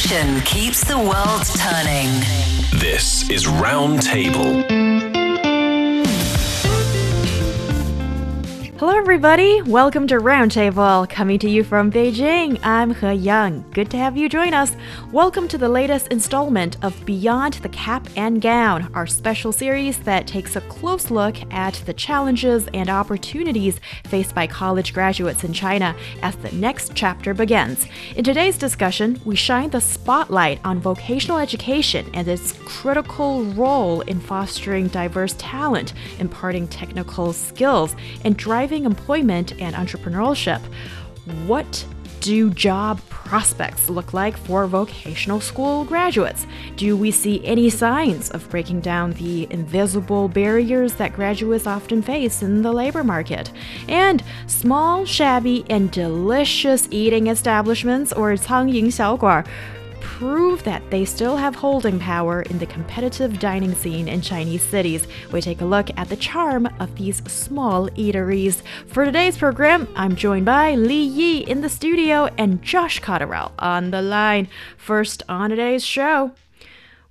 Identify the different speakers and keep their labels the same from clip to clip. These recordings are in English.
Speaker 1: Discussion keeps the world turning.
Speaker 2: This is Roundtable.
Speaker 3: Hello, everybody. Welcome to Roundtable, coming to you from Beijing. I'm He Yang. Good to have you join us. Welcome to the latest installment of Beyond the Cap and Gown, our special series that takes a close look at the challenges and opportunities faced by college graduates in China as the next chapter begins. In today's discussion, we shine the spotlight on vocational education and its critical role in fostering diverse talent, imparting technical skills, and driving employment and entrepreneurship. What do job prospects look like for vocational school graduates? Do we see any signs of breaking down the invisible barriers that graduates often face in the labor market? And small, shabby, and delicious eating establishments or 苍蝇小馆 prove that they still have holding power in the competitive dining scene in Chinese cities. We take a look at the charm of these small eateries. For today's program, I'm joined by Li Yi in the studio and Josh Cotterill on the line. First on today's show.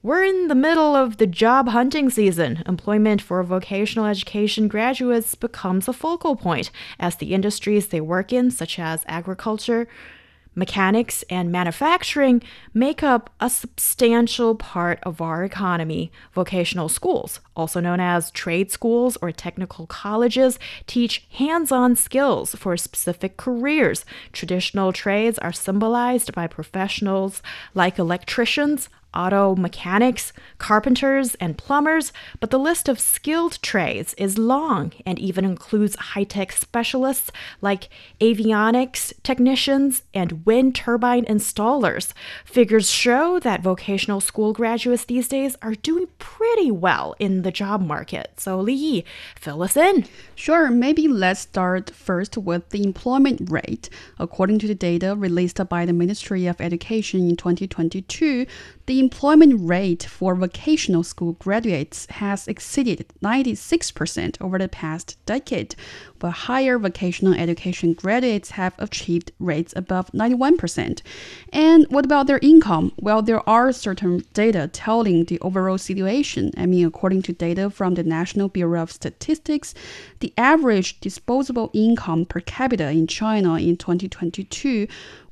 Speaker 3: We're in the middle of the job hunting season. Employment for vocational education graduates becomes a focal point as the industries they work in, such as agriculture, mechanics, and manufacturing make up a substantial part of our economy. Vocational schools, also known as trade schools or technical colleges, teach hands on skills for specific careers. Traditional trades are symbolized by professionals like electricians, auto mechanics, carpenters, and plumbers, but the list of skilled trades is long and even includes high tech specialists like avionics technicians and wind turbine installers. Figures show that vocational school graduates these days are doing pretty well in the job market. So, Li Yi, fill us in.
Speaker 4: Sure, maybe let's start first with the employment rate. According to the data released by the Ministry of Education in 2022, the employment rate for vocational school graduates has exceeded 96% over the past decade, while higher vocational education graduates have achieved rates above 91%. And what about their income? Well, there are certain data telling the overall situation. I mean, according to data from the National Bureau of Statistics, the average disposable income per capita in China in 2022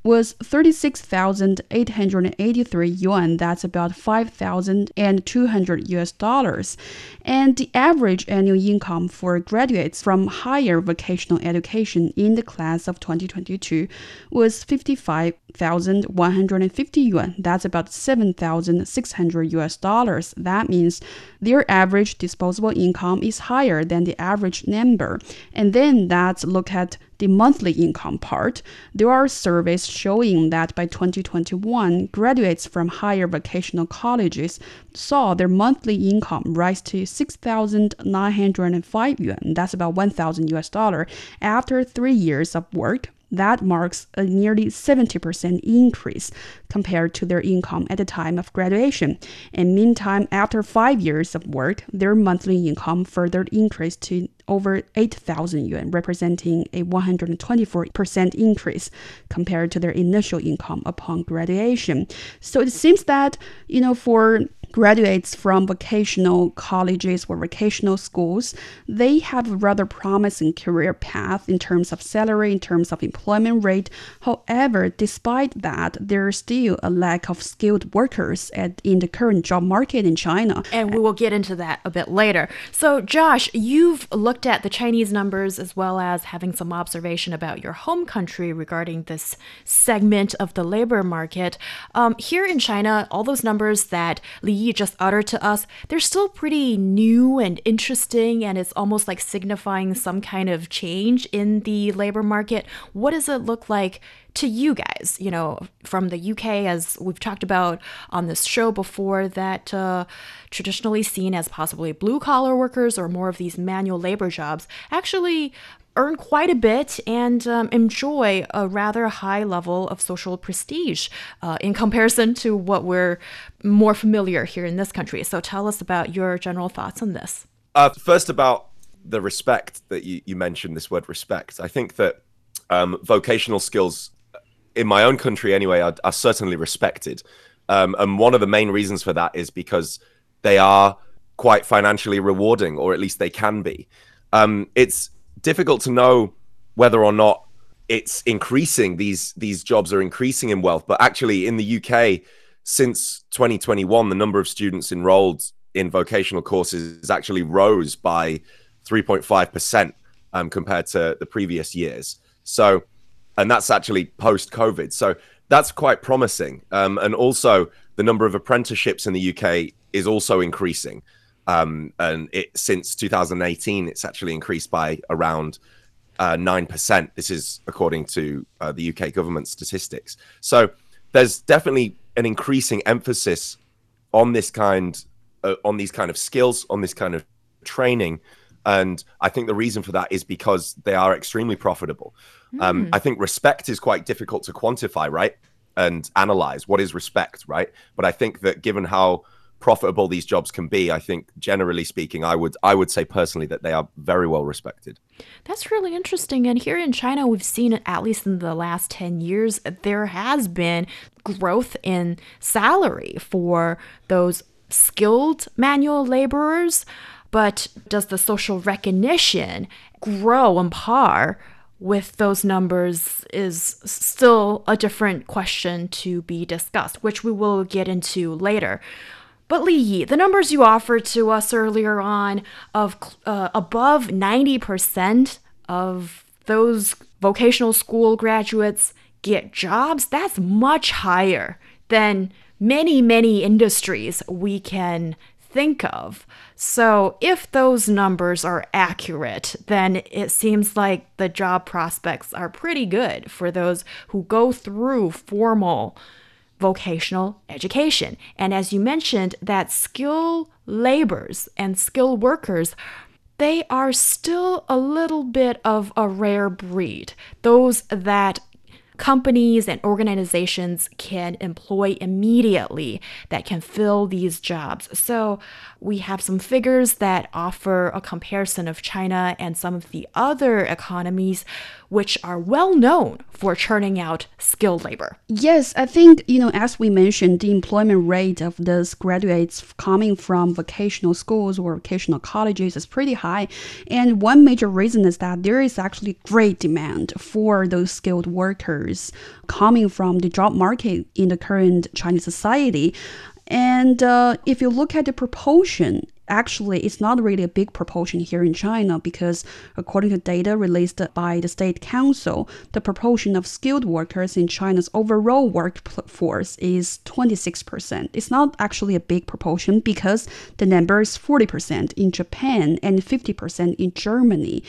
Speaker 4: was 36,883 yuan. That's about 5,200 US dollars. And the average annual income for graduates from higher vocational education in the class of 2022 was 55,150 yuan. That's about 7,600 US dollars. That means their average disposable income is higher than the average number. And then let's look at the monthly income part, there are surveys showing that by 2021, graduates from higher vocational colleges saw their monthly income rise to 6,905 yuan. That's about 1,000 US dollar after three years of work. That marks a nearly 70% increase compared to their income at the time of graduation. And meantime, after five years of work, their monthly income further increased to over 8,000 yuan, representing a 124% increase compared to their initial income upon graduation. So it seems that, you know, for graduates from vocational colleges or vocational schools, they have a rather promising career path in terms of salary, in terms of employment rate. However, despite that, there's still a lack of skilled workers at, in the current job market in China.
Speaker 3: And we will get into that a bit later. So, Josh, you've looked at the Chinese numbers as well as having some observation about your home country regarding this segment of the labor market. Um, here in China, all those numbers that Li Yi just uttered to us, they're still pretty new and interesting, and it's almost like signifying some kind of change in the labor market. What does it look like to you guys, you know, from the UK, as we've talked about on this show before, that uh, traditionally seen as possibly blue collar workers or more of these manual labor jobs, actually earn quite a bit and um, enjoy a rather high level of social prestige uh, in comparison to what we're more familiar here in this country. So tell us about your general thoughts on this.
Speaker 5: Uh, first, about the respect that you, you mentioned, this word respect. I think that um, vocational skills in my own country, anyway, are, are certainly respected. Um, and one of the main reasons for that is because they are quite financially rewarding, or at least they can be. Um, it's difficult to know whether or not it's increasing these these jobs are increasing in wealth. But actually in the UK since 2021 the number of students enrolled in vocational courses actually rose by 3.5% um, compared to the previous years. So and that's actually post covid so that's quite promising. Um, and also the number of apprenticeships in the UK is also increasing um, and it since 2018, it's actually increased by around uh, nine uh, percent. This is according to uh, the UK government statistics. So there's definitely an increasing emphasis on this kind uh, on these kind of skills, on this kind of training. And I think the reason for that is because they are extremely profitable. Mm. Um, hmm. I think respect is quite difficult to quantify, right? And analyze what is respect, right? But I think that given how profitable these jobs can be i think generally speaking i would i would say personally that they are very well respected.
Speaker 3: That's really interesting. And here in china we've seen at least in the last 10 years there has been growth in salary for those skilled manual laborers. But does the social recognition grow on par with those numbers is still a different question to be discussed, which we will get into later. But Li Yi, the numbers you offered to us earlier on of uh, above 90% of those vocational school graduates get jobs, that's much higher than many, many industries we can think of. So, if those numbers are accurate, then it seems like the job prospects are pretty good for those who go through formal vocational education. And as you mentioned, that skill laborers and skilled workers they are still a little bit of a rare breed. Those that companies and organizations can employ immediately that can fill these jobs. So we have some figures that offer a comparison of China and some of the other economies which are well known for churning out skilled labor.
Speaker 4: Yes, I think, you know, as we mentioned, the employment rate of those graduates coming from vocational schools or vocational colleges is pretty high. And one major reason is that there is actually great demand for those skilled workers coming from the job market in the current Chinese society. And uh, if you look at the proportion actually it's not really a big proportion here in China because according to data released by the state council, the proportion of skilled workers in China's overall workforce is 26%. It's not actually a big proportion because the number is 40% in Japan and 50% in Germany.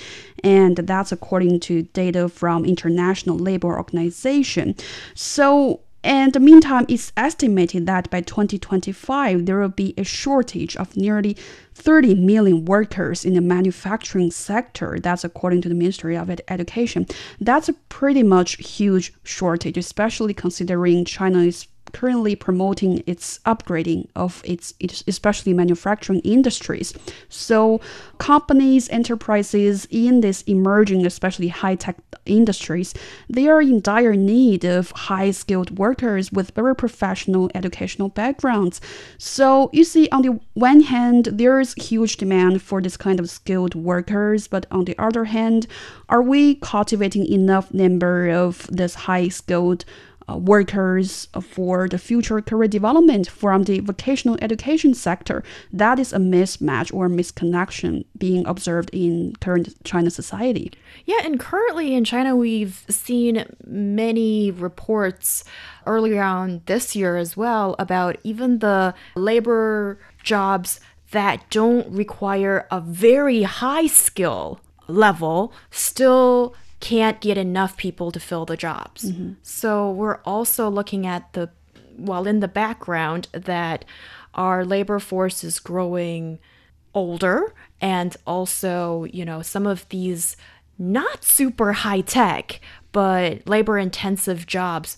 Speaker 4: And that's according to data from International Labor Organization. So and the meantime, it's estimated that by 2025, there will be a shortage of nearly 30 million workers in the manufacturing sector. That's according to the Ministry of Education. That's a pretty much huge shortage, especially considering China is currently promoting its upgrading of its, especially manufacturing industries. So companies, enterprises in this emerging, especially high-tech industries, they are in dire need of high-skilled workers with very professional educational backgrounds. So you see, on the one hand, there is huge demand for this kind of skilled workers, but on the other hand, are we cultivating enough number of this high-skilled Uh, workers for the future career development from the vocational education sector. That is a mismatch or misconnection being observed in current China society.
Speaker 3: Yeah, and currently in China, we've seen many reports earlier on this year as well about even the labor jobs that don't require a very high skill level still can't get enough people to fill the jobs. Mm-hmm. So we're also looking at the, well, in the background, that our labor force is growing older and also, you know, some of these not super high tech, but labor intensive jobs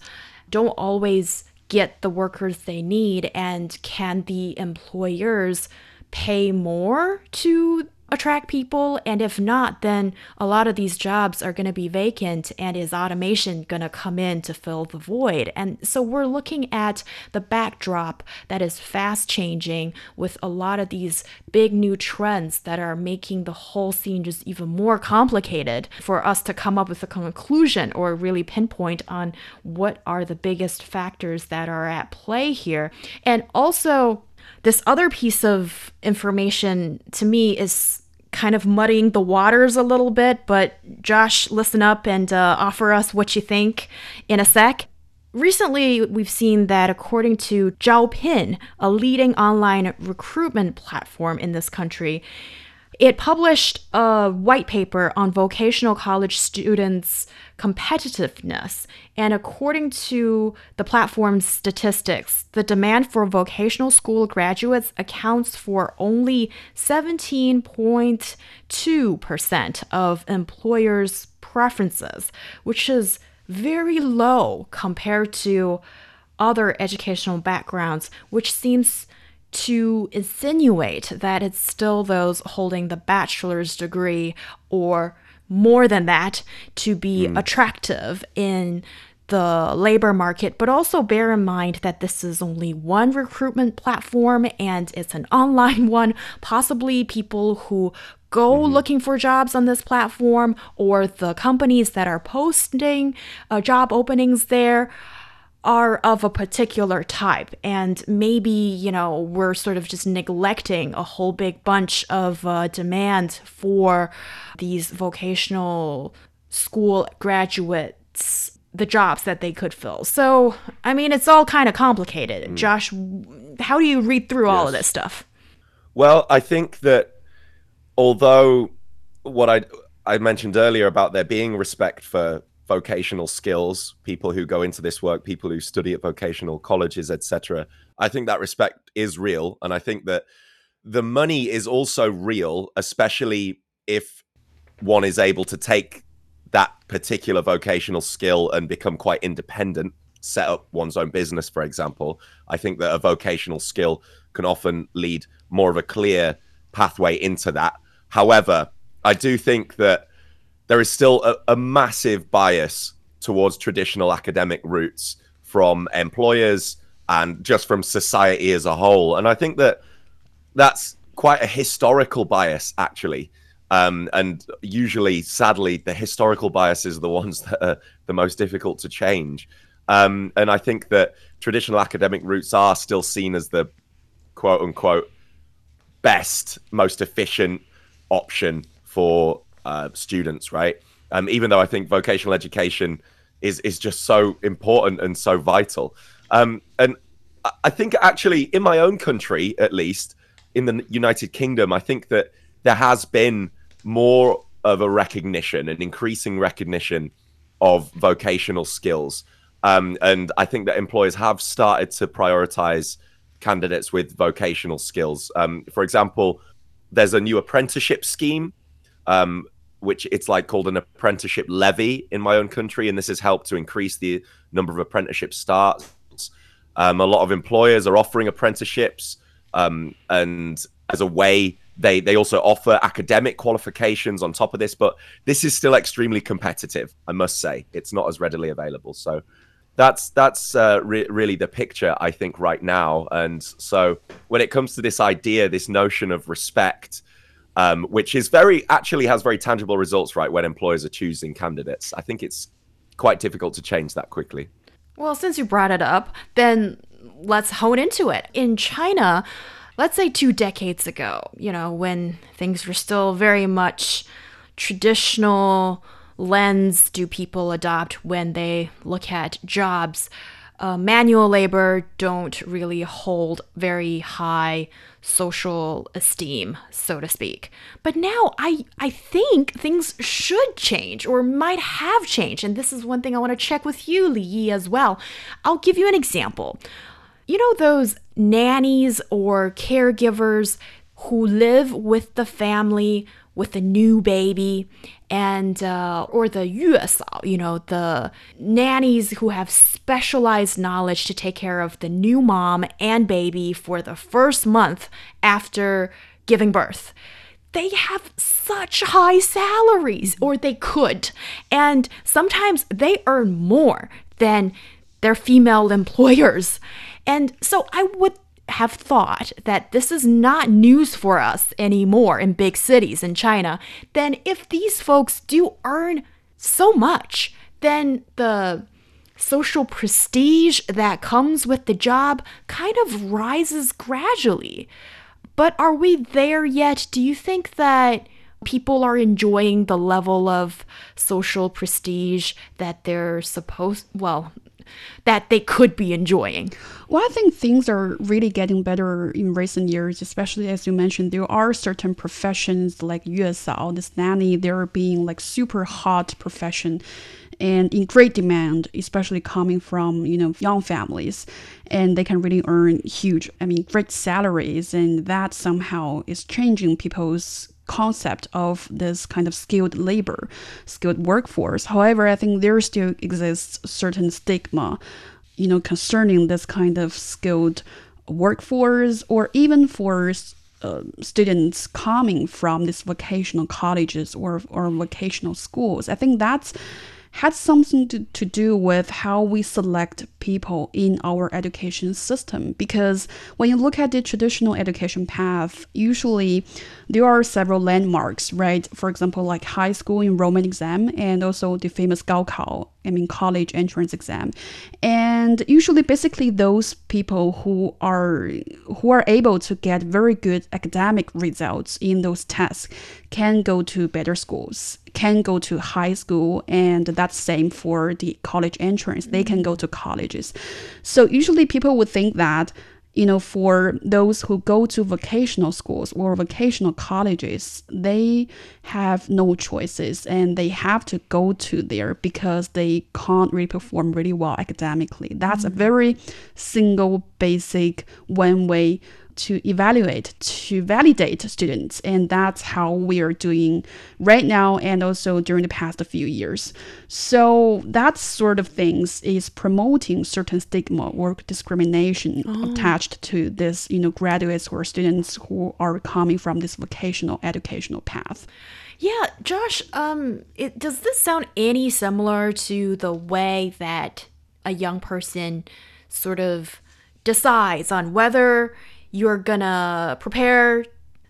Speaker 3: don't always get the workers they need. And can the employers pay more to attract people? And if not, then a lot of these jobs are going to be vacant and is automation going to come in to fill the void? And so we're looking at the backdrop that is fast changing with a lot of these big new trends that are making the whole scene just even more complicated for us to come up with a conclusion or really pinpoint on what are the biggest factors that are at play here. And also, this other piece of information to me is kind of muddying the waters a little bit, but Josh, listen up and uh, offer us what you think in a sec. Recently, we've seen that according to Zhaopin, a leading online recruitment platform in this country, it published a white paper on vocational college students' competitiveness. And according to the platform's statistics, the demand for vocational school graduates accounts for only 17.2% of employers' preferences, which is very low compared to other educational backgrounds, which seems to insinuate that it's still those holding the bachelor's degree or more than that to be mm. attractive in the labor market, but also bear in mind that this is only one recruitment platform and it's an online one. Possibly people who go mm-hmm. looking for jobs on this platform or the companies that are posting uh, job openings there are of a particular type and maybe you know we're sort of just neglecting a whole big bunch of uh, demand for these vocational school graduates the jobs that they could fill so i mean it's all kind of complicated mm. josh how do you read through yes. all of this stuff
Speaker 5: well i think that although what i i mentioned earlier about there being respect for vocational skills, people who go into this work, people who study at vocational colleges, etc. I think that respect is real, and I think that the money is also real, especially if one is able to take that particular vocational skill and become quite independent, set up one's own business, for example. I think that a vocational skill can often lead more of a clear pathway into that. However, I do think that there is still a, a massive bias towards traditional academic routes from employers and just from society as a whole. And I think that that's quite a historical bias, actually. Um, and usually, sadly, the historical biases are the ones that are the most difficult to change. Um, and I think that traditional academic routes are still seen as the quote unquote best, most efficient option for uh, students, right? Um, even though I think vocational education is is just so important and so vital. Um, and I think actually in my own country, at least in the United Kingdom, I think that there has been more of a recognition, an increasing recognition of vocational skills. Um, and I think that employers have started to prioritize candidates with vocational skills. Um, for example, there's a new apprenticeship scheme um, which it's like called an apprenticeship levy in my own country, and this has helped to increase the number of apprenticeship starts. Um, a lot of employers are offering apprenticeships, um, and as a way, they they also offer academic qualifications on top of this. But this is still extremely competitive, I must say. It's not as readily available. So that's that's uh, re- really the picture I think right now. And so when it comes to this idea, this notion of respect. Um, which is very actually has very tangible results right when employers are choosing candidates. I think it's quite difficult to change that quickly.
Speaker 3: Well, since you brought it up, then let's hone into it. In China, let's say two decades ago, you know, when things were still very much traditional lens do people adopt when they look at jobs uh, manual labor don't really hold very high social esteem, so to speak. But now I I think things should change or might have changed, and this is one thing I want to check with you, Li Yi, as well. I'll give you an example. You know those nannies or caregivers who live with the family with a new baby and uh, or the 月嫂, you know, the nannies who have specialized knowledge to take care of the new mom and baby for the first month after giving birth. They have such high salaries, or they could, and sometimes they earn more than their female employers. And so I would have thought that this is not news for us anymore in big cities in China, then if these folks do earn so much, then the social prestige that comes with the job kind of rises gradually. But are we there yet? Do you think that people are enjoying the level of social prestige that they're supposed well that they could be enjoying?
Speaker 4: Well, I think things are really getting better in recent years, especially as you mentioned, there are certain professions like Yuesao, this nanny, they're being like super hot profession and in great demand, especially coming from, you know, young families. And they can really earn huge, I mean, great salaries. And that somehow is changing people's concept of this kind of skilled labor, skilled workforce. However, I think there still exists certain stigma, you know, concerning this kind of skilled workforce or even for uh, students coming from these vocational colleges or, or vocational schools. I think that's had something to, to do with how we select people in our education system. Because when you look at the traditional education path, usually there are several landmarks, right? For example, like high school enrollment exam and also the famous Gaokao, I mean college entrance exam. And usually basically those people who are who are able to get very good academic results in those tests can go to better schools can go to high school and that's same for the college entrance. They can go mm-hmm. to colleges. So usually people would think that you know for those who go to vocational schools or vocational colleges they have no choices and they have to go to there because they can't really perform really well academically that's mm-hmm. a very single basic one way to evaluate, to validate students. And that's how we are doing right now and also during the past few years. So that sort of things is promoting certain stigma or discrimination oh. attached to this, you know, graduates or students who are coming from this vocational educational path.
Speaker 3: Yeah, Josh, um, it, does this sound any similar to the way that a young person sort of decides on whether you're gonna prepare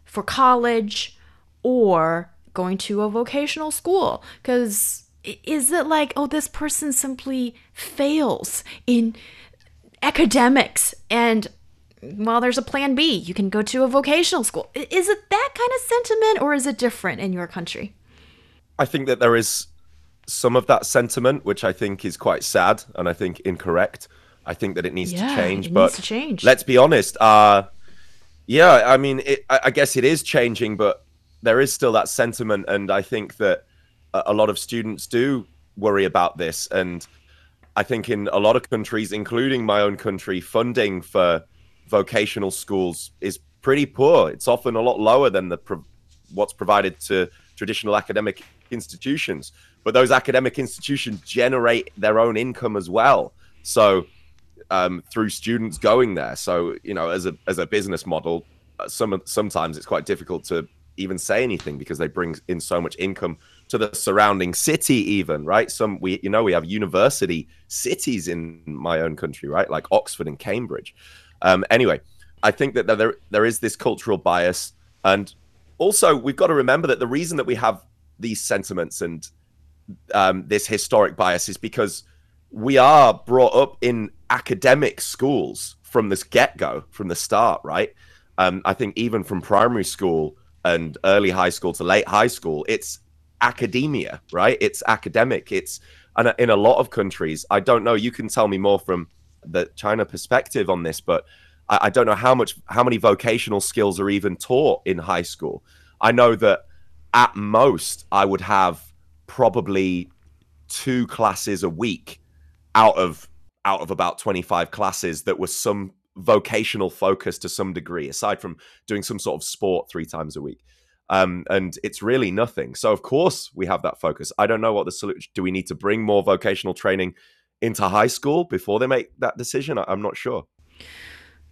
Speaker 3: for college or going to a vocational school. Because is it like oh this person simply fails in academics and well there's a plan b you can go to a vocational school. Is it that kind of sentiment or is it different in your country?
Speaker 5: I think that there is some of that sentiment which i think is quite sad and i think incorrect I think that it needs yeah, to change. But
Speaker 3: to change.
Speaker 5: let's be honest. Uh, yeah, I mean, it, I, guess it is changing, but there is still that sentiment, and I think that a, a lot of students do worry about this. And I think in a lot of countries, including my own country, funding for vocational schools is pretty poor. It's often a lot lower than the pro- what's provided to traditional academic institutions. But those academic institutions generate their own income as well. So um, through students going there. So you know, as a as a business model, uh, some sometimes it's quite difficult to even say anything because they bring in so much income to the surrounding city even right? Some we you know we have university cities in my own country right? Like oxford and cambridge. Um anyway i think that there there is this cultural bias. And also we've got to remember that the reason that we have these sentiments and um, this historic bias is because we are brought up in academic schools from this get-go from the start right um, i think even from primary school and early high school to late high school it's academia, right? It's academic. It's and in a lot of countries, I don't know. You can tell me more from the China perspective on this, but I, I don't know how much how many vocational skills are even taught in high school. I know that at most I would have probably two classes a week out of out of about 25 classes that was some vocational focus to some degree aside from doing some sort of sport three times a week um, and it's really nothing. So of course we have that focus. I don't know what the solution. Do we need to bring more vocational training into high school before they make that decision? I, I'm not sure.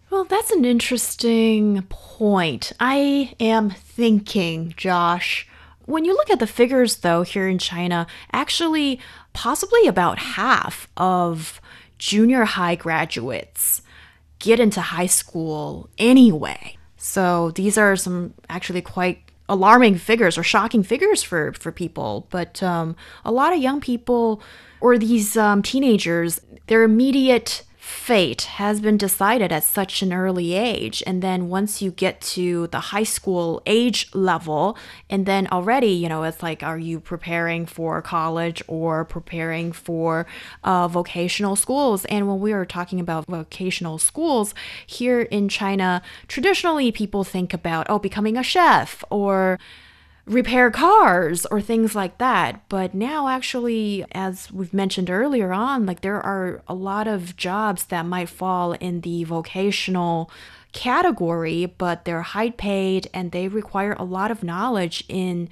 Speaker 3: Well, that's an interesting point. I am thinking, Josh. When you look at the figures, though, here in China, actually, possibly about half of junior high graduates get into high school anyway. So these are some actually quite alarming figures or shocking figures for for people but um, a lot of young people or these um, teenagers their immediate fate has been decided at such an early age. And then once you get to the high school age level, and then already, you know, it's like, are you preparing for college or preparing for uh, vocational schools? And when we are talking about vocational schools here in China, traditionally people think about, oh, becoming a chef or repair cars or things like that. But now, actually, as we've mentioned earlier on, like there are a lot of jobs that might fall in the vocational category, but they're high paid and they require a lot of knowledge in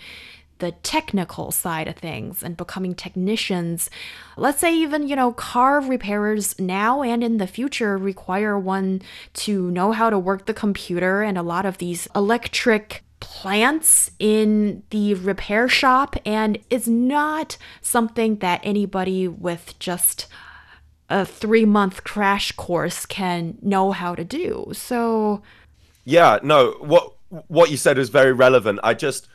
Speaker 3: the technical side of things and becoming technicians. Let's say even, you know, car repairers now and in the future require one to know how to work the computer and a lot of these electric plants in the repair shop and is not something that anybody with just a three month crash course can know how to do. So
Speaker 5: Yeah, no, what what you said is very relevant. I just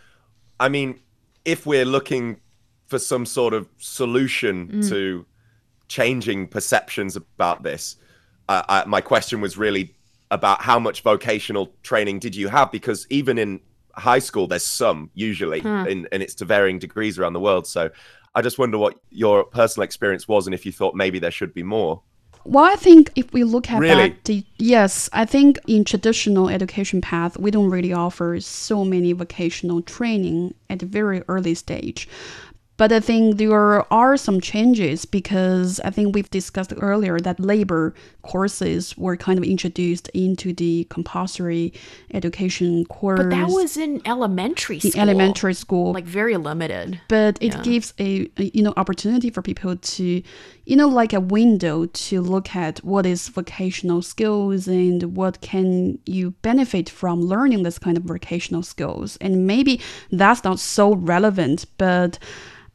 Speaker 5: I mean, if we're looking for some sort of solution mm. to changing perceptions about this, uh, I, my question was really about how much vocational training did you have because even in high school, there's some usually, hmm. in, and it's to varying degrees around the world. So I just wonder what your personal experience was and if you thought maybe there should be more.
Speaker 4: Well, I think if we look at
Speaker 5: really?
Speaker 4: that, the, yes, I think in traditional education path, we don't really offer so many vocational training at a very early stage. But I think there are some changes because I think we've discussed earlier that labor courses were kind of introduced into the compulsory education course.
Speaker 3: But that was in elementary school.
Speaker 4: In elementary school.
Speaker 3: Like very limited.
Speaker 4: But it yeah. gives a, a, you know opportunity for people to you know like a window to look at what is vocational skills and what can you benefit from learning this kind of vocational skills. And maybe that's not so relevant, but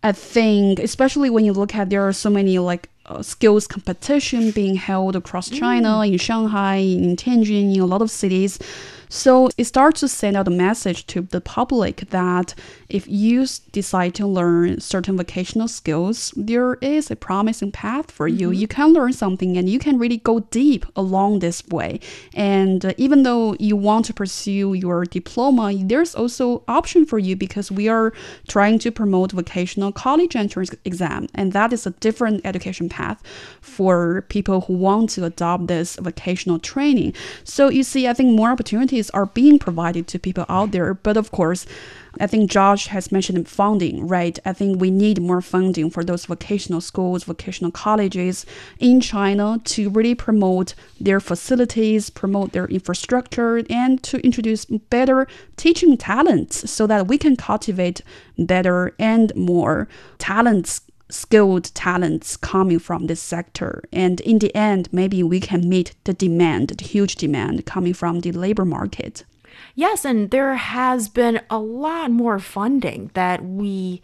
Speaker 4: I think, especially when you look at there are so many like uh, skills competition being held across China, mm. in Shanghai, in Tianjin, in a lot of cities. So it starts to send out a message to the public that if you decide to learn certain vocational skills, there is a promising path for you. Mm-hmm. You can learn something and you can really go deep along this way. And uh, even though you want to pursue your diploma, there's also option for you because we are trying to promote vocational college entrance exam, and that is a different education path for people who want to adopt this vocational training. So you see, I think more opportunities opportunities are being provided to people out there. But of course, I think Josh has mentioned funding, right? I think we need more funding for those vocational schools, vocational colleges in China to really promote their facilities, promote their infrastructure, and to introduce better teaching talents so that we can cultivate better and more talents skilled talents coming from this sector. And in the end, maybe we can meet the demand, the huge demand coming from the labor market.
Speaker 3: Yes, and there has been a lot more funding that we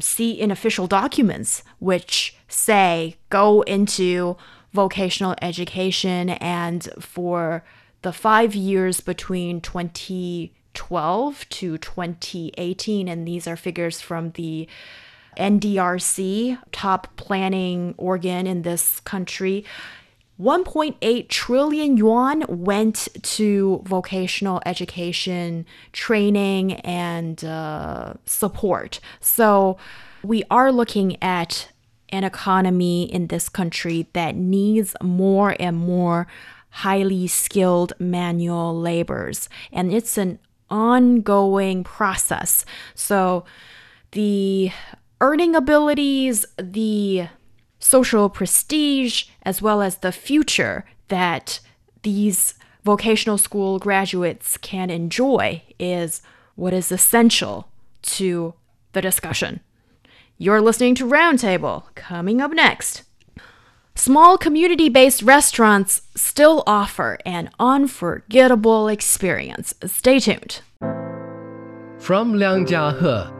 Speaker 3: see in official documents, which say go into vocational education and for the five years between 2012 to 2018, and these are figures from the NDRC, top planning organ in this country. 1.8 trillion yuan went to vocational education training and uh, support. So we are looking at an economy in this country that needs more and more highly skilled manual laborers. And it's an ongoing process. So the earning abilities, the social prestige, as well as the future that these vocational school graduates can enjoy is what is essential to the discussion. You're listening to Roundtable. Coming up next. Small community based restaurants still offer an unforgettable experience. Stay tuned.
Speaker 6: From Liangjiahe,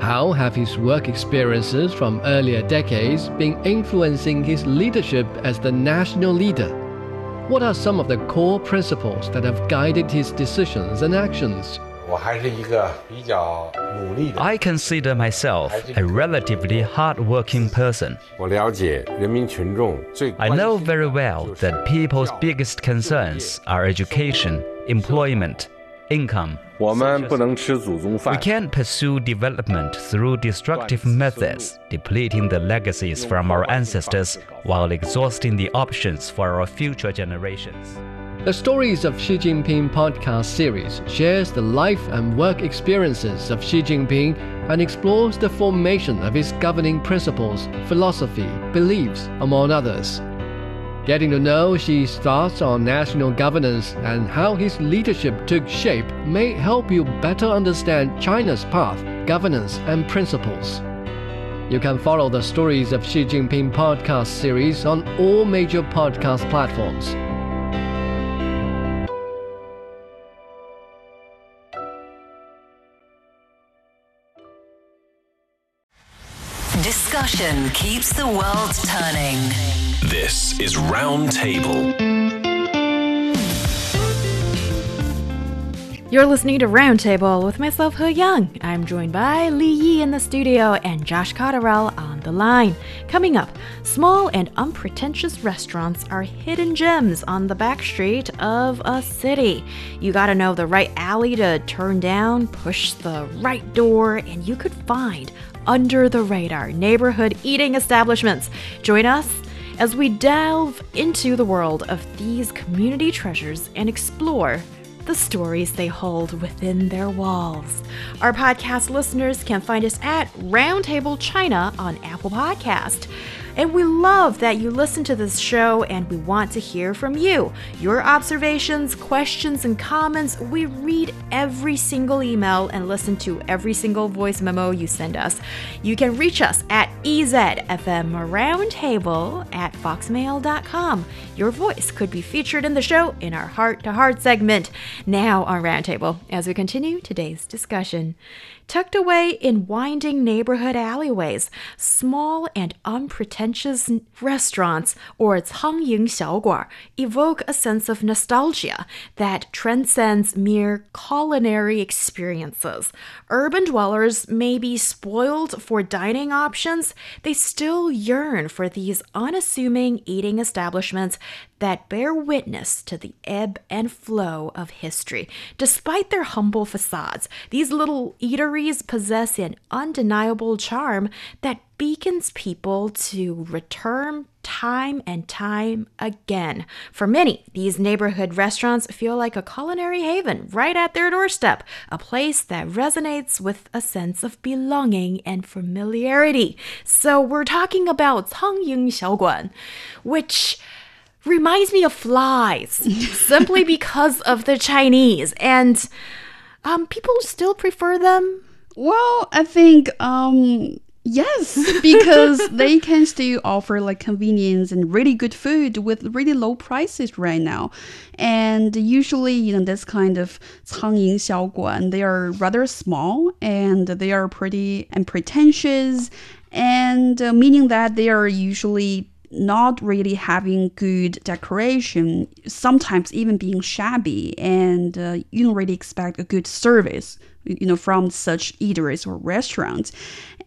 Speaker 6: How have his work experiences from earlier decades been influencing his leadership as the national leader? What are some of the core principles that have guided his decisions and actions?
Speaker 7: I consider myself a relatively hard-working person. I know very well that people's biggest concerns are education, employment, income. We can't pursue development through destructive methods, depleting the legacies from our ancestors while exhausting the options for our future generations.
Speaker 6: The Stories of Xi Jinping podcast series shares the life and work experiences of Xi Jinping and explores the formation of his governing principles, philosophy, beliefs, among others. Getting to know Xi's thoughts on national governance and how his leadership took shape may help you better understand China's path, governance, and principles. You can follow the Stories of Xi Jinping podcast series on all major podcast platforms.
Speaker 1: Discussion keeps the world turning.
Speaker 2: This is Roundtable.
Speaker 3: You're listening to Roundtable with myself, He Yang. I'm joined by Li Yi in the studio and Josh Cotterill on the line. Coming up, small and unpretentious restaurants are hidden gems on the back street of a city. You gotta know the right alley to turn down, push the right door, and you could find under the radar neighborhood eating establishments. Join us as we delve into the world of these community treasures and explore the stories they hold within their walls. Our podcast listeners can find us at Roundtable China on Apple Podcast. And we love that you listen to this show and we want to hear from you. Your observations, questions, and comments. We read every single email and listen to every single voice memo you send us. You can reach us at EZFM Roundtable at foxmail.com. Your voice could be featured in the show in our Heart to Heart segment. Now on Roundtable, as we continue today's discussion. Tucked away in winding neighborhood alleyways, small and unpretentious restaurants or its Cangying Xiaoguan evoke a sense of nostalgia that transcends mere culinary experiences. Urban dwellers may be spoiled for dining options, they still yearn for these unassuming eating establishments that bear witness to the ebb and flow of history. Despite their humble facades, these little eateries possess an undeniable charm that beacons people to return time and time again. For many, these neighborhood restaurants feel like a culinary haven right at their doorstep, a place that resonates with a sense of belonging and familiarity. So we're talking about Cangying Xiaoguan, which reminds me of flies simply because of the Chinese and um, people still prefer them.
Speaker 4: Well, I think um, Yes, because they can still offer like convenience and really good food with really low prices right now. And usually, you know, this kind of 苍蝇小馆, they are rather small and they are pretty unpretentious and uh, meaning that they are usually not really having good decoration, sometimes even being shabby, and uh, you don't really expect a good service, you know, from such eateries or restaurants.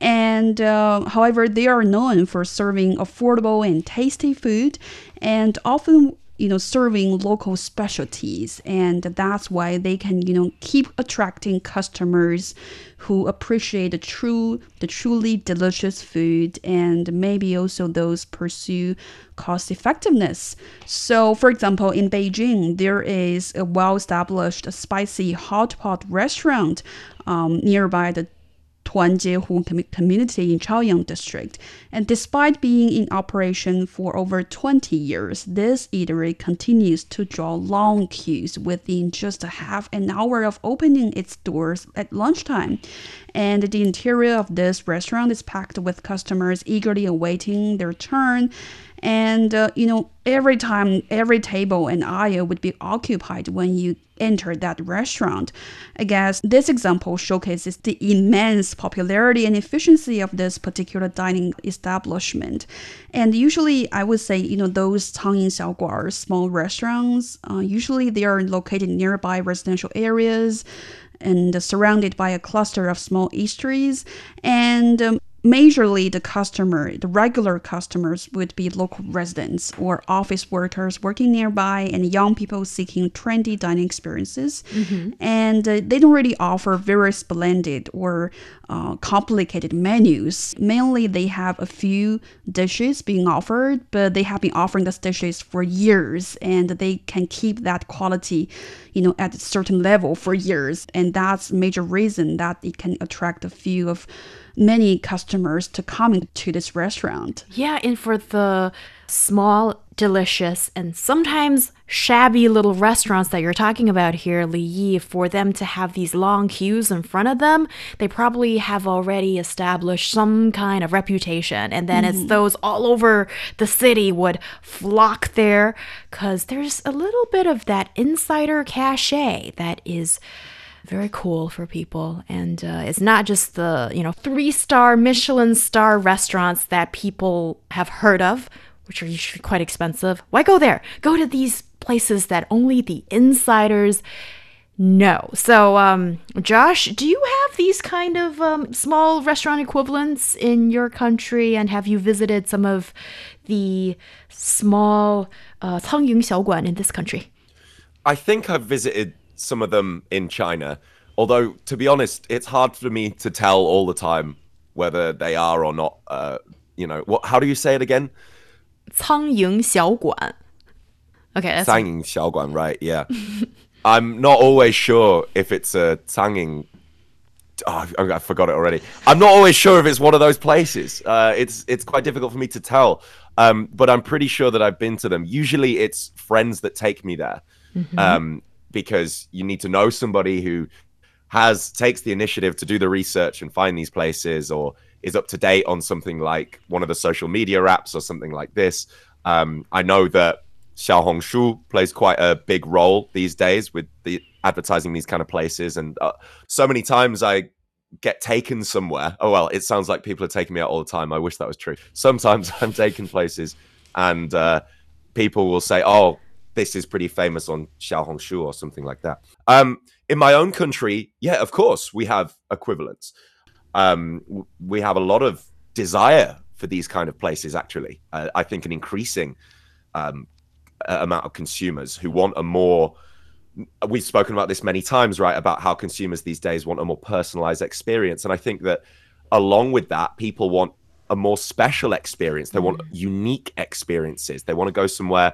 Speaker 4: And uh, however, they are known for serving affordable and tasty food, and often you know serving local specialties. And that's why they can you know keep attracting customers who appreciate the true the truly delicious food and maybe also those pursue cost effectiveness. So for example in beijing there is a well established spicy hot pot restaurant um, nearby the Tuanjiehu community in Chaoyang district. And despite being in operation for over 20 years, this eatery continues to draw long queues within just a half an hour of opening its doors at lunchtime. And the interior of this restaurant is packed with customers eagerly awaiting their turn and uh, you know every time every table and aisle would be occupied when you enter that restaurant. I guess this example showcases the immense popularity and efficiency of this particular dining establishment. And usually i would say you know those Cangying Xiaoguan small restaurants uh, usually they are located nearby residential areas and surrounded by a cluster of small eateries. And um, majorly the customer, the regular customers would be local residents or office workers working nearby and young people seeking trendy dining experiences. Mm-hmm. And uh, they don't really offer very splendid or uh, complicated menus. Mainly, they have a few dishes being offered, but they have been offering those dishes for years and they can keep that quality, you know, at a certain level for years. And that's major reason that it can attract a few of many customers to come to this restaurant.
Speaker 3: Yeah, and for the small, delicious, and sometimes shabby little restaurants that you're talking about here, Li Yi, for them to have these long queues in front of them, they probably have already established some kind of reputation. And then mm. it's those all over the city would flock there because there's a little bit of that insider cachet that is very cool for people. And uh, it's not just the, you know, three star Michelin star restaurants that people have heard of, which are usually quite expensive. Why go there? Go to these places that only the insiders know. So, um, Josh, do you have these kind of um, small restaurant equivalents in your country? And have you visited some of the small uh, 苍蝇小馆 in this country?
Speaker 5: I think I've visited some of them in China. Although, to be honest, it's hard for me to tell all the time whether they are or not. Uh, you know, what? How do you say it again?
Speaker 3: 苍蝇小馆. Okay, that's
Speaker 5: 苍蝇小馆, right? Yeah. I'm not always sure if it's a Tanging. Oh, I forgot it already. I'm not always sure if it's one of those places. Uh, it's it's quite difficult for me to tell. Um, but I'm pretty sure that I've been to them. Usually, it's friends that take me there. Mm-hmm. Um, because you need to know somebody who has takes the initiative to do the research and find these places or is up to date on something like one of the social media apps or something like this. Um, I know that Xiao Hong Xiaohongshu plays quite a big role these days with the advertising these kind of places, and uh, so many times I get taken somewhere. Oh well, it sounds like people are taking me out all the time. I wish that was true. Sometimes I'm taken places, and uh, people will say, "Oh, this is pretty famous on Xiaohongshu or something like that. Um, in my own country, yeah, of course, we have equivalents. Um, we have a lot of desire for these kind of places. Actually, uh, I think an increasing um, amount of consumers who want a more we've spoken about this many times right about how consumers these days want a more personalized experience and i think that along with that people want a more special experience. They want unique experiences. They want to go somewhere,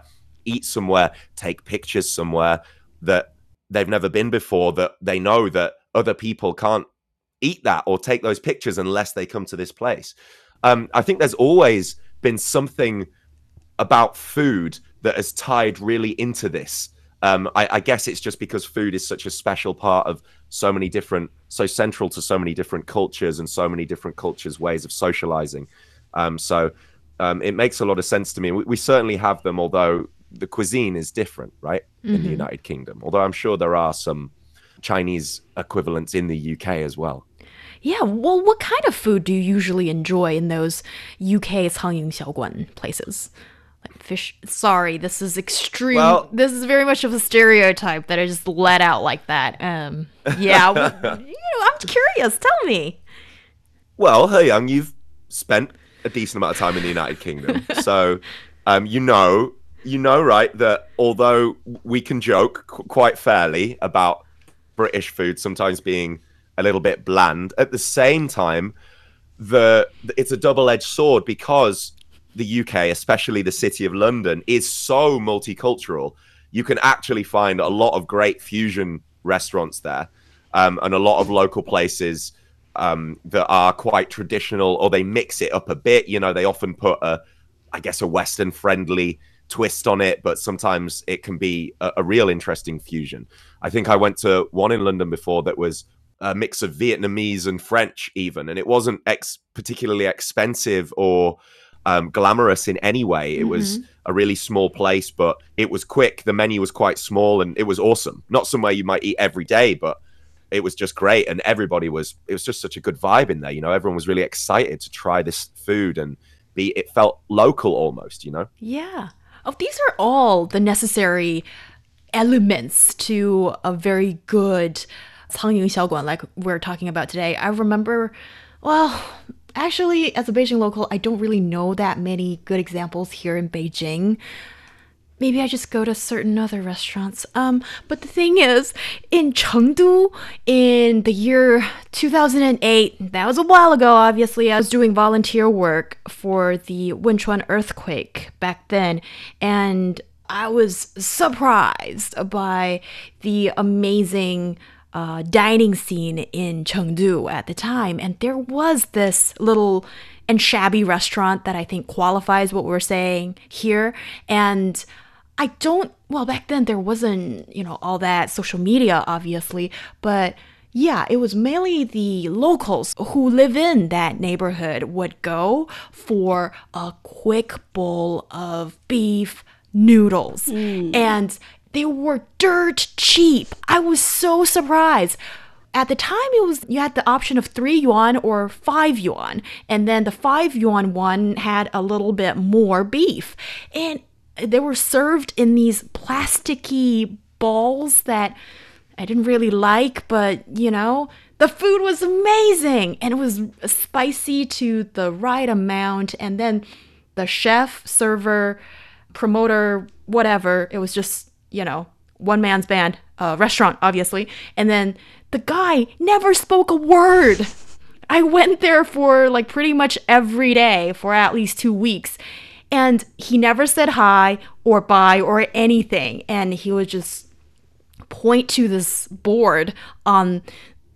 Speaker 5: eat somewhere, take pictures somewhere that they've never been before, that they know that other people can't eat that or take those pictures unless they come to this place. Um, I think there's always been something about food that has tied really into this. Um, I, I, guess it's just because food is such a special part of so many different, so central to so many different cultures and so many different cultures' ways of socializing. Um, so um, it makes a lot of sense to me. We, we, certainly have them, although the cuisine is different, right, mm-hmm. in the mm-hmm. United Kingdom. Although I'm sure there are some Chinese equivalents in the UK as well.
Speaker 3: Yeah, well, what kind of food do you usually enjoy in those UK Xiaoguan places? Like fish. Sorry, this is extreme. Well, this is very much of a stereotype that I just let out like that. Um, yeah, well, you know, I'm curious. Tell me.
Speaker 5: Well, He Yang, you've spent a decent amount of time in the United Kingdom, so um, you know you know, right, that although we can joke qu- quite fairly about British food sometimes being a little bit bland. At the same time, the it's a double-edged sword because the UK, especially the city of London, is so multicultural. You can actually find a lot of great fusion restaurants there, um, and a lot of local places um, that are quite traditional, or they mix it up a bit. You know, they often put a, I guess, a Western-friendly twist on it, but sometimes it can be a, a real interesting fusion. I think I went to one in London before that was a mix of Vietnamese and French, even, and it wasn't ex- particularly expensive or um, glamorous in any way. It mm-hmm. was a really small place, but it was quick. The menu was quite small, and it was awesome. Not somewhere you might eat every day, but it was just great, and everybody was. It was just such a good vibe in there. You know, everyone was really excited to try this food and be. It felt local almost. You know.
Speaker 3: Yeah. Oh, these are all the necessary elements to a very good 苍蝇小馆 like we're talking about today. I remember, well, actually, as a Beijing local, I don't really know that many good examples here in Beijing. Maybe I just go to certain other restaurants. Um, but the thing is, in Chengdu, in the year 2008, that was a while ago, obviously, I was doing volunteer work for the Wenchuan earthquake back then. And I was surprised by the amazing uh, dining scene in Chengdu at the time, and there was this little and shabby restaurant that I think qualifies what we're saying here. And I don't, well, back then there wasn't, you know, all that social media, obviously, but yeah, it was mainly the locals who live in that neighborhood would go for a quick bowl of beef noodles. Mm. And they were dirt cheap. I was so surprised. At the time, it was you had the option of three yuan or five yuan, and then the five yuan one had a little bit more beef, and they were served in these plasticky balls that I didn't really like, but you know, the food was amazing and it was spicy to the right amount, and then the chef, server, promoter, whatever, it was just you know, one man's band, uh, restaurant, obviously. And then the guy never spoke a word. I went there for like pretty much every day for at least two weeks. And he never said hi or bye or anything. And he would just point to this board on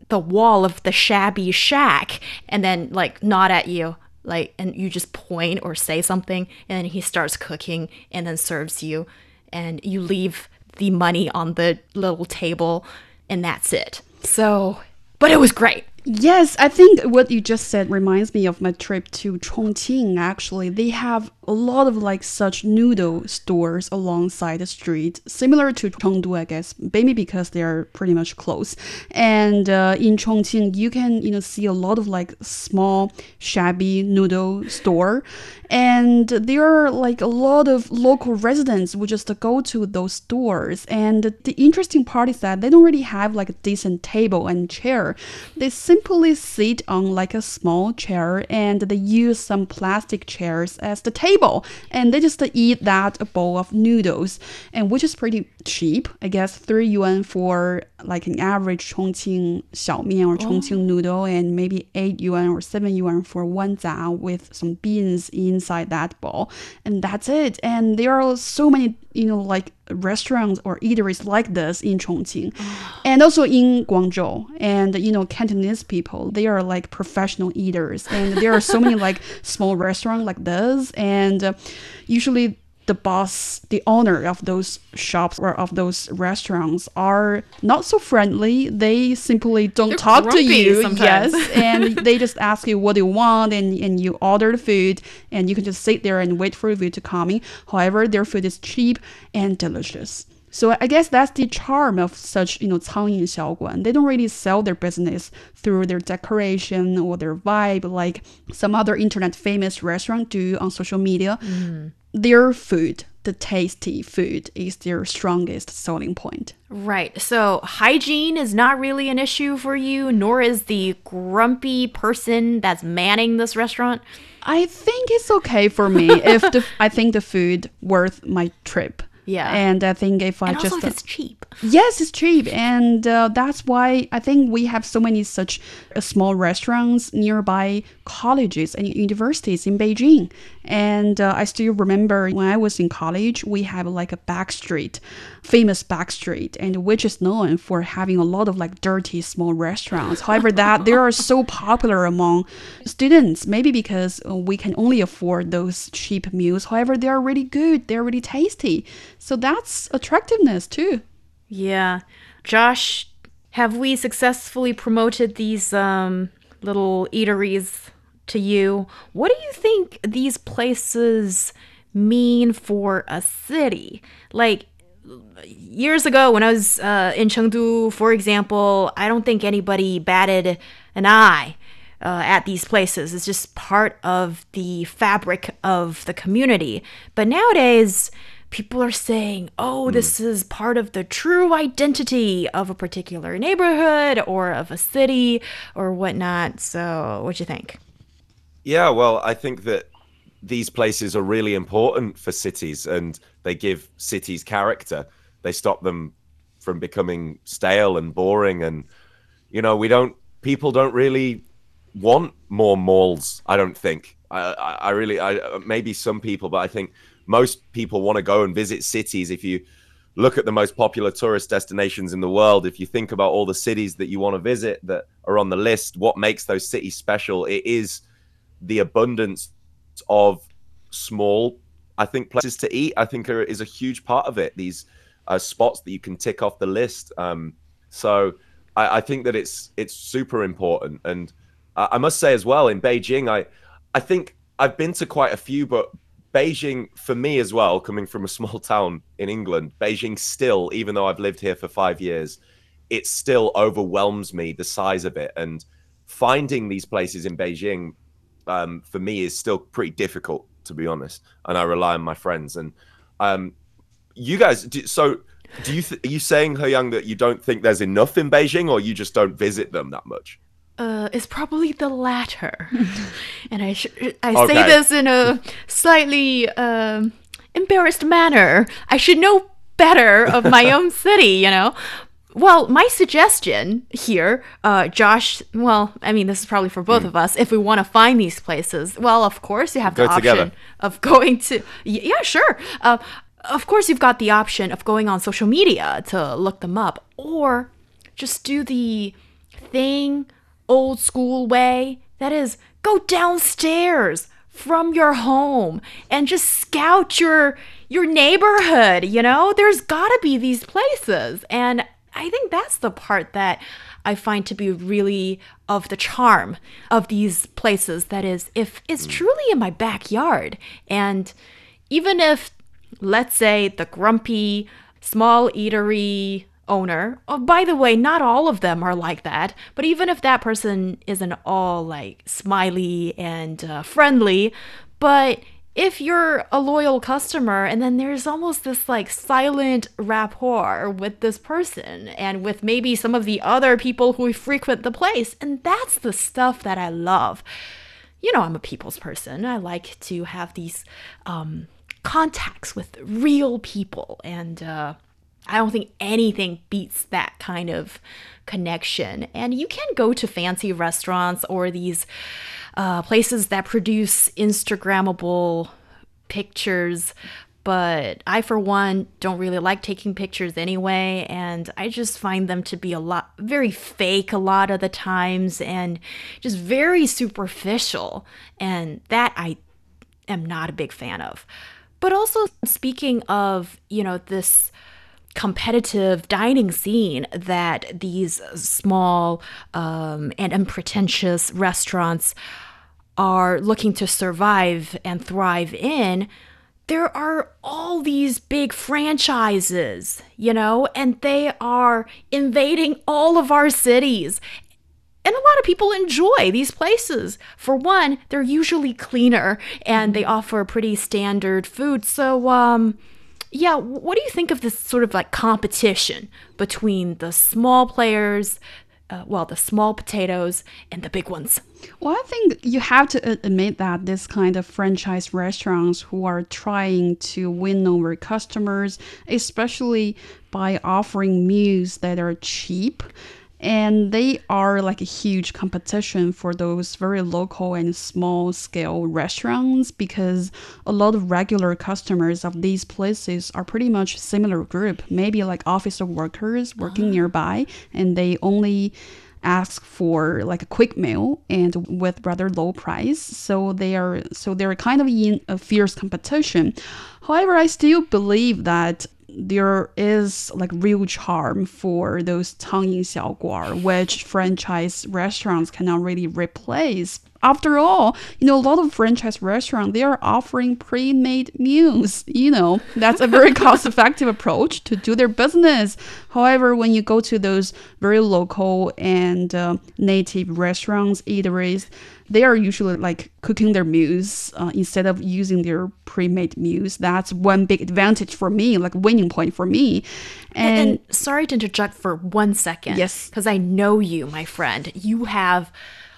Speaker 3: the wall of the shabby shack and then like nod at you like and you just point or say something and he starts cooking and then serves you and you leave the money on the little table and that's it. So, but it was great.
Speaker 4: Yes, I think what you just said reminds me of my trip to Chongqing. Actually, they have a lot of like such noodle stores alongside the street, similar to Chengdu, I guess, maybe because they are pretty much close. And uh, in Chongqing, you can you know see a lot of like small, shabby noodle store, and there are like a lot of local residents who just go to those stores. And the interesting part is that they don't really have like a decent table and chair. They simply sit on like a small chair and they use some plastic chairs as the table and they just eat that bowl of noodles and which is pretty cheap. I guess 3 yuan for like an average Chongqing xiaomian or Chongqing oh. noodle and maybe 8 yuan or 7 yuan for one wanza with some beans inside that bowl. And that's it. And there are so many you know, like restaurants or eateries like this in Chongqing and also in Guangzhou. And, you know, Cantonese people, they are like professional eaters. And there are so many like small restaurants like this. And uh, usually the boss, the owner of those shops or of those restaurants are not so friendly. They simply don't
Speaker 3: They're
Speaker 4: talk to you.
Speaker 3: Sometimes.
Speaker 4: Yes. and they just ask you what you want and, and you order the food and you can just sit there and wait for your food to come in. However, their food is cheap and delicious. So I guess that's the charm of such, you know, 苍蝇小馆. They don't really sell their business through their decoration or their vibe like some other internet famous restaurant do on social media.
Speaker 3: Mm
Speaker 4: their food, the tasty food, is their strongest selling point.
Speaker 3: Right. So hygiene is not really an issue for you, nor is the grumpy person that's manning this restaurant.
Speaker 4: I think it's okay for me if the I think the food worth my trip.
Speaker 3: Yeah.
Speaker 4: And I think if I
Speaker 3: and
Speaker 4: just
Speaker 3: also if it's cheap.
Speaker 4: Yes, it's cheap, and uh, that's why I think we have so many such uh, small restaurants nearby colleges and universities in Beijing. And uh, I still remember when I was in college, we have like a back street, famous back street, and which is known for having a lot of like dirty small restaurants. However, that they are so popular among students, maybe because uh, we can only afford those cheap meals. However, they are really good, they're really tasty. So that's attractiveness too.
Speaker 3: Yeah. Josh, have we successfully promoted these um, little eateries to you? What do you think these places mean for a city? Like, years ago when I was uh, in Chengdu, for example, I don't think anybody batted an eye uh, at these places. It's just part of the fabric of the community. But nowadays, people are saying, oh, mm. this is part of the true identity of a particular neighborhood or of a city or whatnot. So, what do you think?
Speaker 5: Yeah, well, I think that these places are really important for cities and they give cities character. They stop them from becoming stale and boring. And, you know, we don't, people don't really want more malls, I don't think. I, I, I really, I, maybe some people, but I think most people want to go and visit cities. If you look at the most popular tourist destinations in the world, if you think about all the cities that you want to visit that are on the list, what makes those cities special? It is the abundance of small, I think, places to eat. I think are, is a huge part of it. These uh, spots that you can tick off the list. Um, so I, I, think that it's it's super important. And I must say as well, in Beijing, I I think I've been to quite a few, but Beijing, for me as well, coming from a small town in England, Beijing still, even though I've lived here for five years, it still overwhelms me the size of it. And finding these places in Beijing, um, for me, is still pretty difficult, to be honest. And I rely on my friends. And um, you guys, do, so do you th- are you saying, He Yang, that you don't think there's enough in Beijing, or you just don't visit them that much?
Speaker 3: Uh, it's probably the latter. and I sh- I okay. say this in a slightly um, embarrassed manner. I should know better of my own city, you know. Well, my suggestion here, uh, Josh. Well, I mean, this is probably for both mm. of us. If we want to find these places, well, of course you have
Speaker 5: Go
Speaker 3: the
Speaker 5: together.
Speaker 3: option of going to. Yeah, sure. Uh, of course, you've got the option of going on social media to look them up, or just do the thing old school way. That is, go downstairs from your home and just scout your your neighborhood, you know? There's got to be these places. And I think that's the part that I find to be really of the charm of these places. That is, if it's mm. truly in my backyard, and even if, let's say, the grumpy small eatery owner. Oh, by the way, not all of them are like that. But even if that person isn't all like smiley and uh, friendly, but if you're a loyal customer and then there's almost this like silent rapport with this person and with maybe some of the other people who frequent the place and that's the stuff that i love you know i'm a people's person i like to have these um, contacts with real people and uh, i don't think anything beats that kind of connection and you can go to fancy restaurants or these uh, places that produce Instagrammable pictures. But I, for one, don't really like taking pictures anyway, and I just find them to be a lot, very fake a lot of the times, and just very superficial. And that I am not a big fan of. But also, speaking of, you know, this competitive dining scene that these small um, and unpretentious restaurants are looking to survive and thrive in, there are all these big franchises, you know, and they are invading all of our cities. And a lot of people enjoy these places. For one, they're usually cleaner and they offer pretty standard food. So, um, yeah, what do you think of this sort of like competition between the small players, uh, well, the small potatoes and the big ones?
Speaker 4: Well, I think you have to admit that this kind of franchise restaurants who are trying to win over customers, especially by offering meals that are cheap and they are like a huge competition for those very local and small scale restaurants because a lot of regular customers of these places are pretty much similar group. Maybe like office workers working nearby and they only ask for like a quick meal and with rather low price. So they are so they're kind of in a fierce competition. However i still believe that there is like real charm for those Cangying Xiaoguan, which franchise restaurants cannot really replace. After all, you know, a lot of franchise restaurants, they are offering pre-made meals. You know, that's a very cost-effective approach to do their business. However, when you go to those very local and uh, native restaurants, eateries, they are usually like cooking their meals uh, instead of using their pre-made meals. That's one big advantage for me, like winning point for me.
Speaker 3: And, and, and sorry to interject for one second.
Speaker 4: Yes,
Speaker 3: because I know you, my friend. You have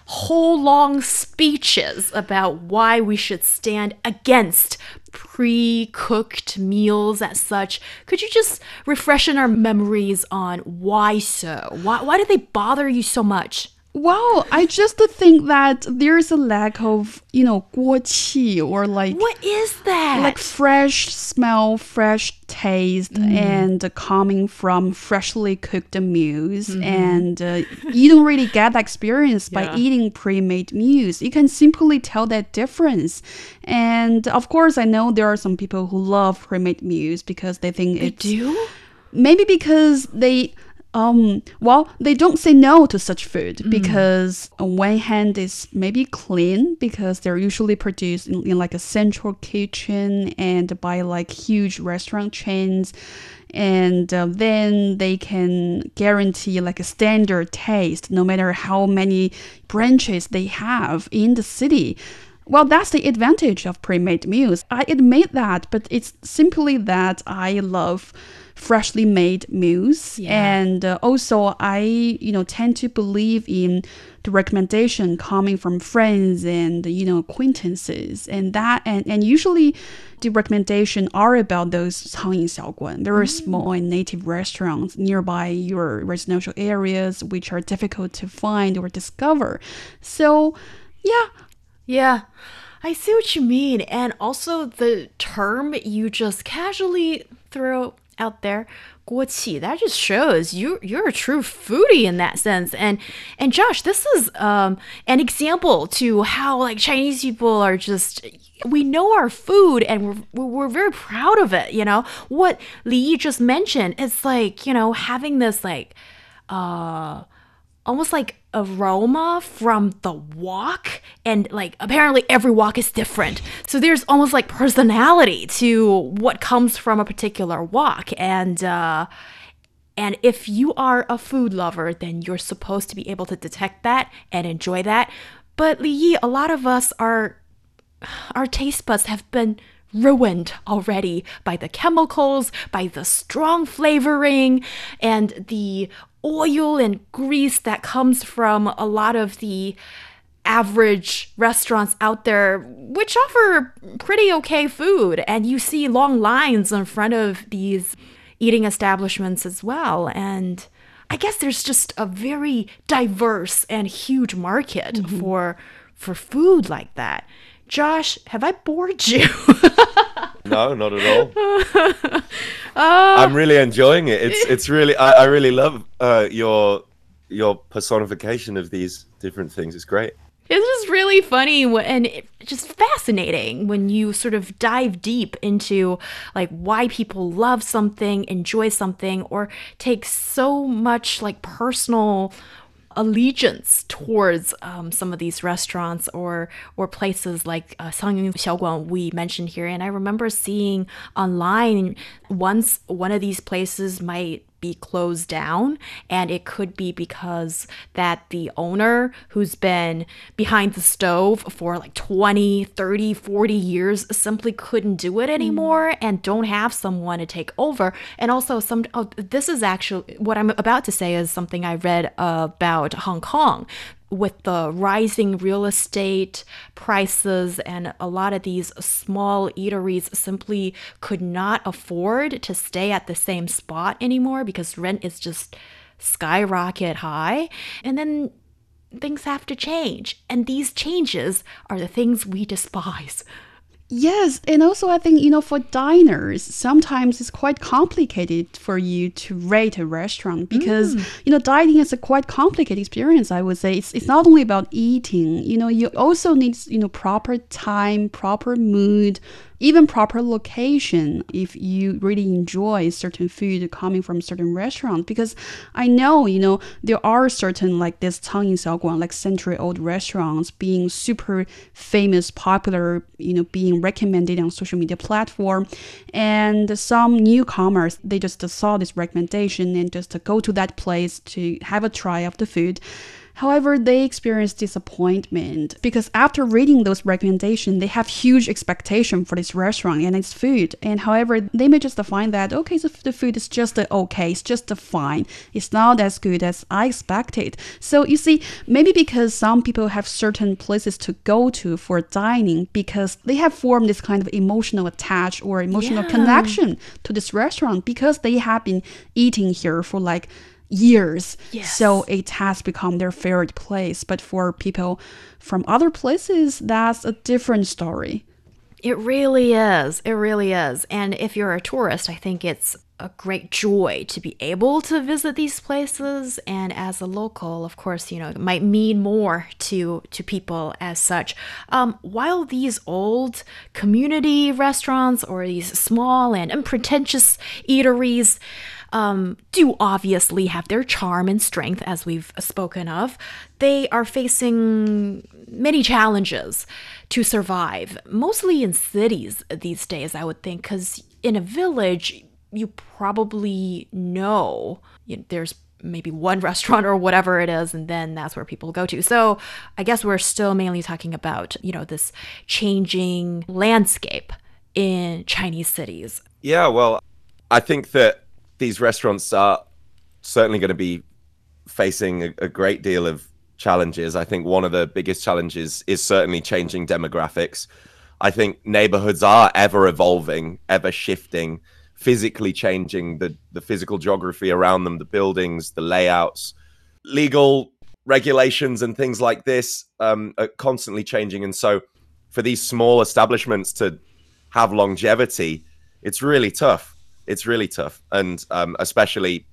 Speaker 3: whole long speeches about why we should stand against pre cooked meals as such. Could you just refreshen our memories on why so? Why, why do they bother you so much?
Speaker 4: Well, I just think that there's a lack of, you know, 锅气 or like
Speaker 3: What is that?
Speaker 4: Like fresh smell, fresh taste mm. and coming from freshly cooked meals mm and uh, you don't really get that experience yeah. by eating pre-made meals. You can simply tell that difference. And of course, I know there are some people who love pre-made meals because they think
Speaker 3: they
Speaker 4: it's
Speaker 3: do?
Speaker 4: Maybe because they um, well, they don't say no to such food mm. because on one hand it's maybe clean because they're usually produced in, in like a central kitchen and by like huge restaurant chains and uh, then they can guarantee like a standard taste no matter how many branches they have in the city well, that's the advantage of pre-made meals. I admit that, but it's simply that I love freshly made meals yeah. and uh, also i you know tend to believe in the recommendation coming from friends and you know acquaintances and that and, and usually the recommendation are about those 苍蝇小馆 very mm. small and native restaurants nearby your residential areas which are difficult to find or discover so yeah
Speaker 3: yeah I see what you mean. And also the term you just casually throw out there, 锅气, that just shows you you're a true foodie in that sense. And and Josh, this is um, an example to how like Chinese people are just we know our food and we're, we're very proud of it you know what li yi just mentioned it's like you know having this like uh almost like aroma from the wok and like apparently every wok is different. So there's almost like personality to what comes from a particular wok and uh and if you are a food lover then you're supposed to be able to detect that and enjoy that. But li yi a lot of us are our taste buds have been ruined already by the chemicals, by the strong flavoring, and the oil and grease that comes from a lot of the average restaurants out there which offer pretty okay food and you see long lines in front of these eating establishments as well and I guess there's just a very diverse and huge market mm-hmm. for for food like that. Josh, have I bored you?
Speaker 5: no, not at all. Uh, I'm really enjoying it. It's it's really I, I really love uh, your your personification of these different things. It's great.
Speaker 3: It's just really funny and just fascinating when you sort of dive deep into like why people love something, enjoy something, or take so much like personal allegiance towards um, some of these restaurants or or places like uh, Sangyun we mentioned here. And I remember seeing online once one of these places might be closed down. And it could be because that the owner who's been behind the stove for like 20 30 40 years simply couldn't do it anymore mm. and don't have someone to take over. And also some oh, this is actually what i'm about to say is something i read about hong kong with the rising real estate prices and a lot of these small eateries simply could not afford to stay at the same spot anymore because rent is just skyrocket high. And then things have to change. And these changes are the things we despise
Speaker 4: Yes, and also I think you know for diners sometimes it's quite complicated for you to rate a restaurant because mm. you know dining is a quite complicated experience. I would say it's it's not only about eating. You know, you also need you know proper time, proper mood, even proper location if you really enjoy certain food coming from certain restaurant. Because i know you know there are certain like this Cangying Xiaoguan like century old restaurants being super famous popular you know being recommended on social media platform. And some newcomers they just saw this recommendation and just go to that place to have a try of the food However, they experience disappointment because after reading those recommendations, they have huge expectation for this restaurant and its food. And however, they may just find that okay, so the food is just okay, it's just fine. It's not as good as I expected. So you see, maybe because some people have certain places to go to for dining because they have formed this kind of emotional attach or emotional yeah. connection to this restaurant because they have been eating here for like years. Yes. So it has become their favorite place. But for people from other places, that's a different story.
Speaker 3: It really is. It really is. And if you're a tourist, I think it's a great joy to be able to visit these places and as a local of course you know it might mean more to to people as such um, while these old community restaurants or these small and unpretentious eateries um, do obviously have their charm and strength, as we've spoken of, they are facing many challenges to survive, mostly in cities these days, I would think, because in a village, you probably know, you know there's maybe one restaurant or whatever it is and then that's where people go to. So i guess we're still mainly talking about you know this changing landscape in chinese cities.
Speaker 5: Yeah well i think that these restaurants are certainly going to be facing a, a, great deal of challenges. I think one of the biggest challenges is certainly changing demographics. I think neighborhoods are ever evolving, ever shifting, physically changing the, the physical geography around them, the buildings, the layouts, legal regulations, and things like this um, are constantly changing. And so, for these small establishments to have longevity, it's really tough it's really tough, and um, especially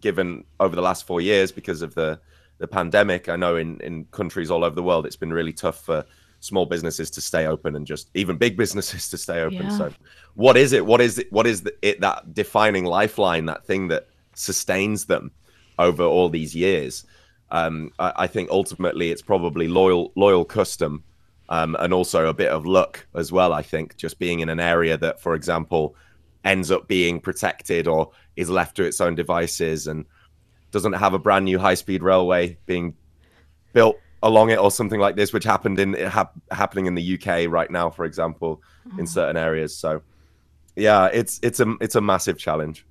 Speaker 5: given over the last four years because of the the pandemic. I know in in countries all over the world, it's been really tough for small businesses to stay open and just even big businesses to stay open. Yeah. So, what is it? What is it? What is the, it that defining lifeline? That thing that sustains them over all these years? Um, I, I, think ultimately it's probably loyal loyal custom um, and also a bit of luck as well. I think just being in an area that, for example, ends up being protected or is left to its own devices and doesn't have a brand new high speed railway being built along it or something like this, which happened in ha- happening in the UK right now, for example, in mm-hmm. certain areas. So yeah, it's it's a it's a massive challenge.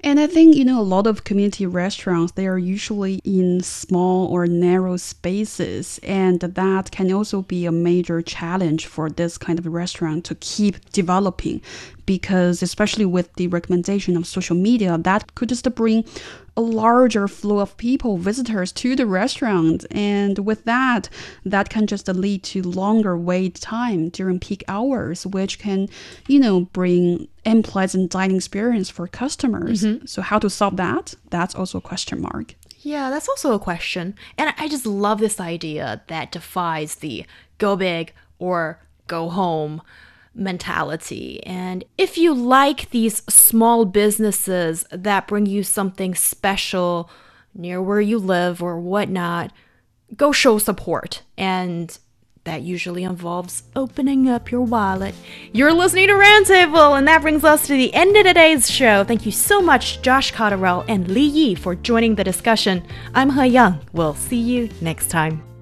Speaker 4: And I think, you know, a lot of community restaurants, they are usually in small or narrow spaces. And that can also be a major challenge for this kind of restaurant to keep developing. Because, especially with the recommendation of social media, that could just bring a larger flow of people, visitors to the restaurant. And with that, that can just lead to longer wait time during peak hours, which can, you know, bring unpleasant dining experience for customers. Mm-hmm. So how to solve that? That's also a question mark.
Speaker 3: Yeah, that's also a question. And I just love this idea that defies the go big or go home mentality. And if you like these small businesses that bring you something special near where you live or whatnot, go show support. And that usually involves opening up your wallet. You're listening to Roundtable, and that brings us to the end of today's show. Thank you so much, Josh Cotterill and Li Yi, for joining the discussion. I'm He Yang. We'll see you next time.